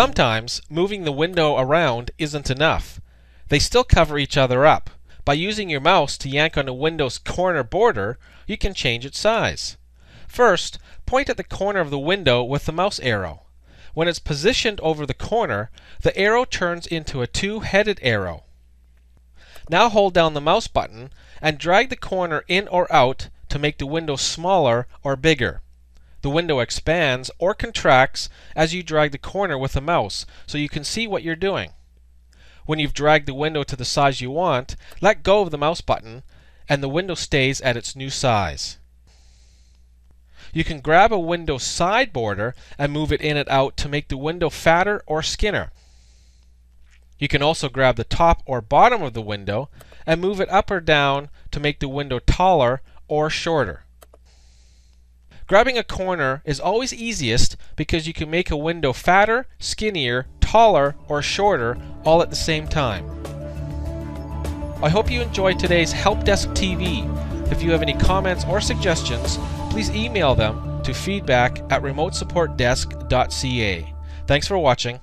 Sometimes moving the window around isn't enough. They still cover each other up. By using your mouse to yank on a window's corner border, you can change its size. First, point at the corner of the window with the mouse arrow. When it's positioned over the corner, the arrow turns into a two-headed arrow. Now hold down the mouse button and drag the corner in or out to make the window smaller or bigger. The window expands or contracts as you drag the corner with the mouse so you can see what you're doing. When you've dragged the window to the size you want, let go of the mouse button and the window stays at its new size. You can grab a window side border and move it in and out to make the window fatter or skinner. You can also grab the top or bottom of the window and move it up or down to make the window taller or shorter. Grabbing a corner is always easiest because you can make a window fatter, skinnier, taller, or shorter all at the same time. I hope you enjoyed today's Help Desk TV. If you have any comments or suggestions, please email them to feedback at remotesupportdesk.ca. Thanks for watching.